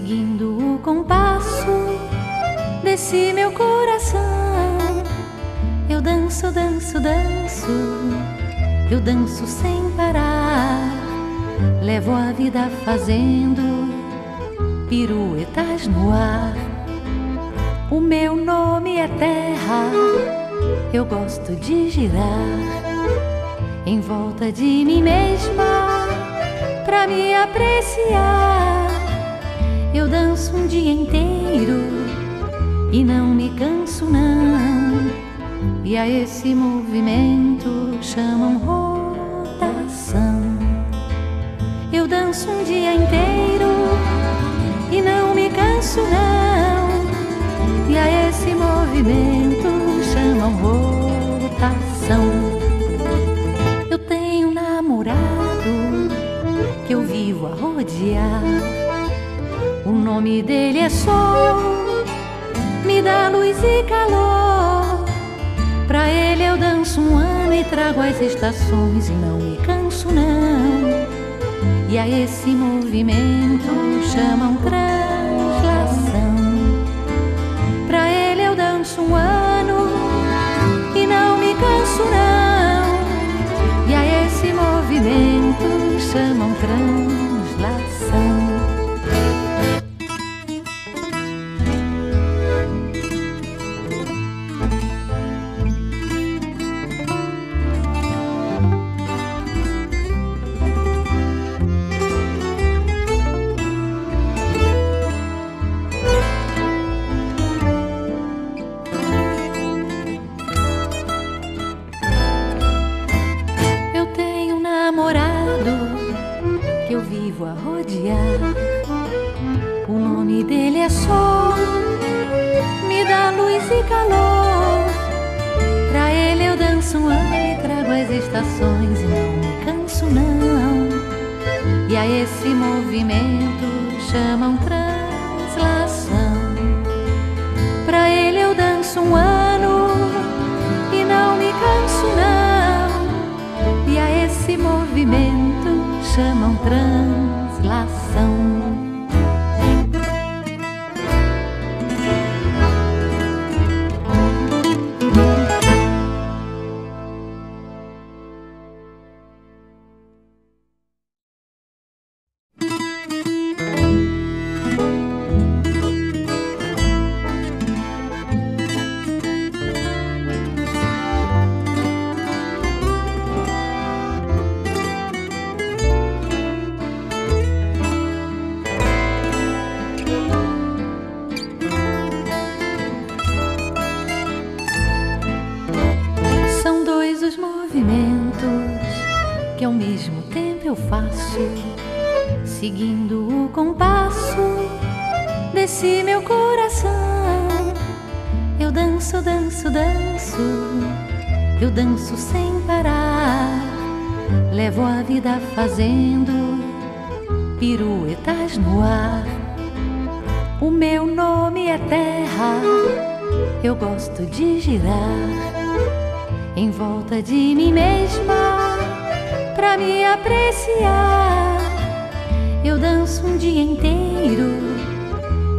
seguindo o compasso desse meu coração. Eu danço, danço, danço, eu danço sem parar. Levo a vida fazendo piruetas no ar. O meu nome é Terra, eu gosto de girar em volta de mim mesma pra me apreciar. Eu danço um dia inteiro e não me canso não. E a esse movimento chamam rotação. Eu danço um dia inteiro e não me canso não. E a esse movimento chamam rotação. Eu tenho um namorado que eu vivo a rodear. O nome dele é Sol, me dá luz e calor. Pra ele eu danço um ano e trago as estações e não me canso não. E a esse movimento chamam translação. Pra ele eu danço um ano e não me canso não. E a esse movimento chamam translação. Vivo a rodear. O nome dele é Sol, me dá luz e calor. Pra ele eu danço um ano e trago as estações e não me canso não. E a esse movimento chamam translação. Pra ele eu danço um ano que ao mesmo tempo eu faço, seguindo o compasso desse meu coração. Eu danço, danço, danço, eu danço sem parar. Levo a vida fazendo piruetas no ar. O meu nome é Terra, eu gosto de girar em volta de mim mesma pra me apreciar. Eu danço um dia inteiro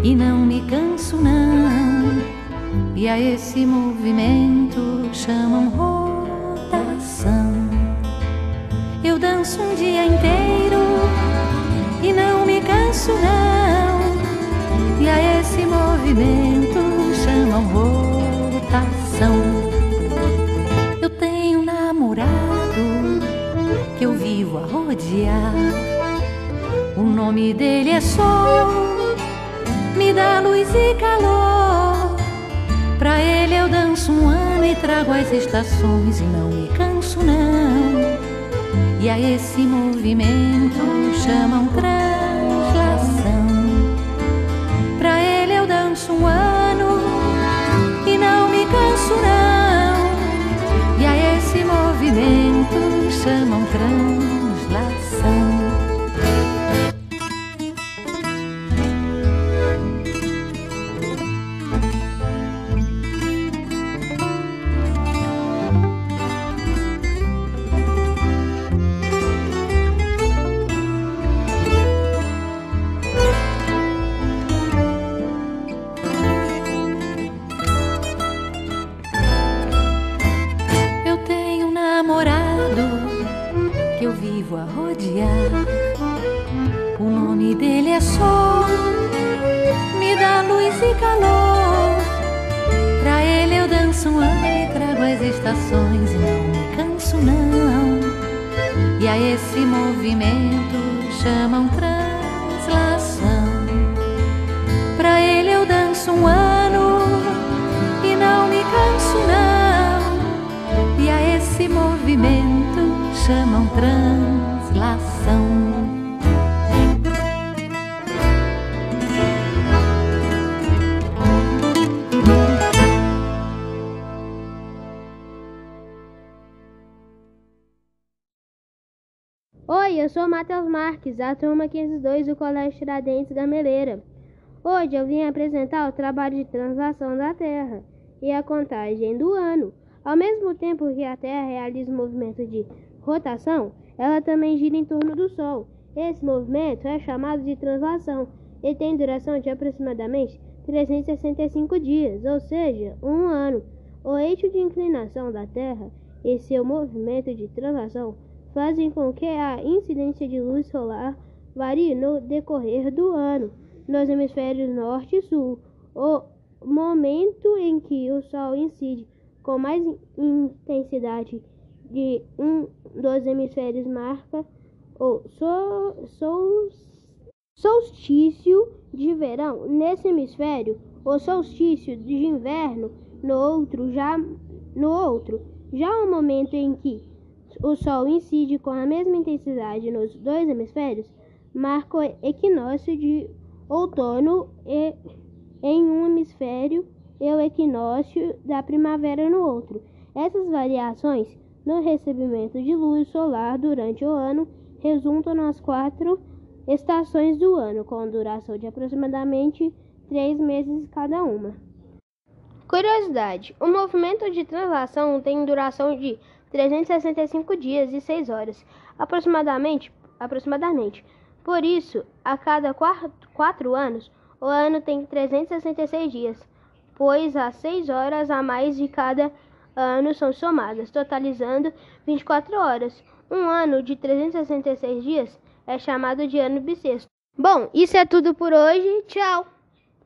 e não me canso não. E a esse movimento chamam rotação. Eu danço um dia inteiro e não me canso não. E a esse movimento O nome dele é Sol, me dá luz e calor. Pra ele eu danço um ano e trago as estações e não me canso não. E a esse movimento chamam translação. Chamam translação. O nome dele é sol, me dá luz e calor. Pra ele eu danço um ano e trago as estações e não me canso não. E a esse movimento chamam translação. Pra ele eu danço um ano e não me canso não. E a esse movimento chamam translação. Oi, eu sou Matheus Marques, da turma 502 do Colégio Tiradentes Gameleira. Hoje eu vim apresentar o trabalho de translação da Terra e a contagem do ano. Ao mesmo tempo que a Terra realiza o movimento de rotação, ela também gira em torno do Sol. Esse movimento é chamado de translação e tem duração de aproximadamente 365 dias, ou seja, um ano. O eixo de inclinação da Terra e seu movimento de translação fazem com que a incidência de luz solar varie no decorrer do ano nos hemisférios norte e sul. O momento em que o Sol incide com mais intensidade de um dos hemisférios marca o solstício de verão nesse hemisfério, o solstício de inverno no outro já no outro. Já o momento em que o Sol incide com a mesma intensidade nos dois hemisférios, marca o equinócio de outono e, em um hemisfério e o equinócio da primavera no outro. Essas variações no recebimento de luz solar durante o ano resultam nas quatro estações do ano, com duração de aproximadamente três meses cada uma. Curiosidade: o movimento de translação tem duração de 365 dias e 6 horas, aproximadamente. aproximadamente. Por isso, a cada 4 anos, o ano tem 366 dias, pois as 6 horas a mais de cada ano são somadas, totalizando 24 horas. Um ano de 366 dias é chamado de ano bissexto. Bom, isso é tudo por hoje. Tchau!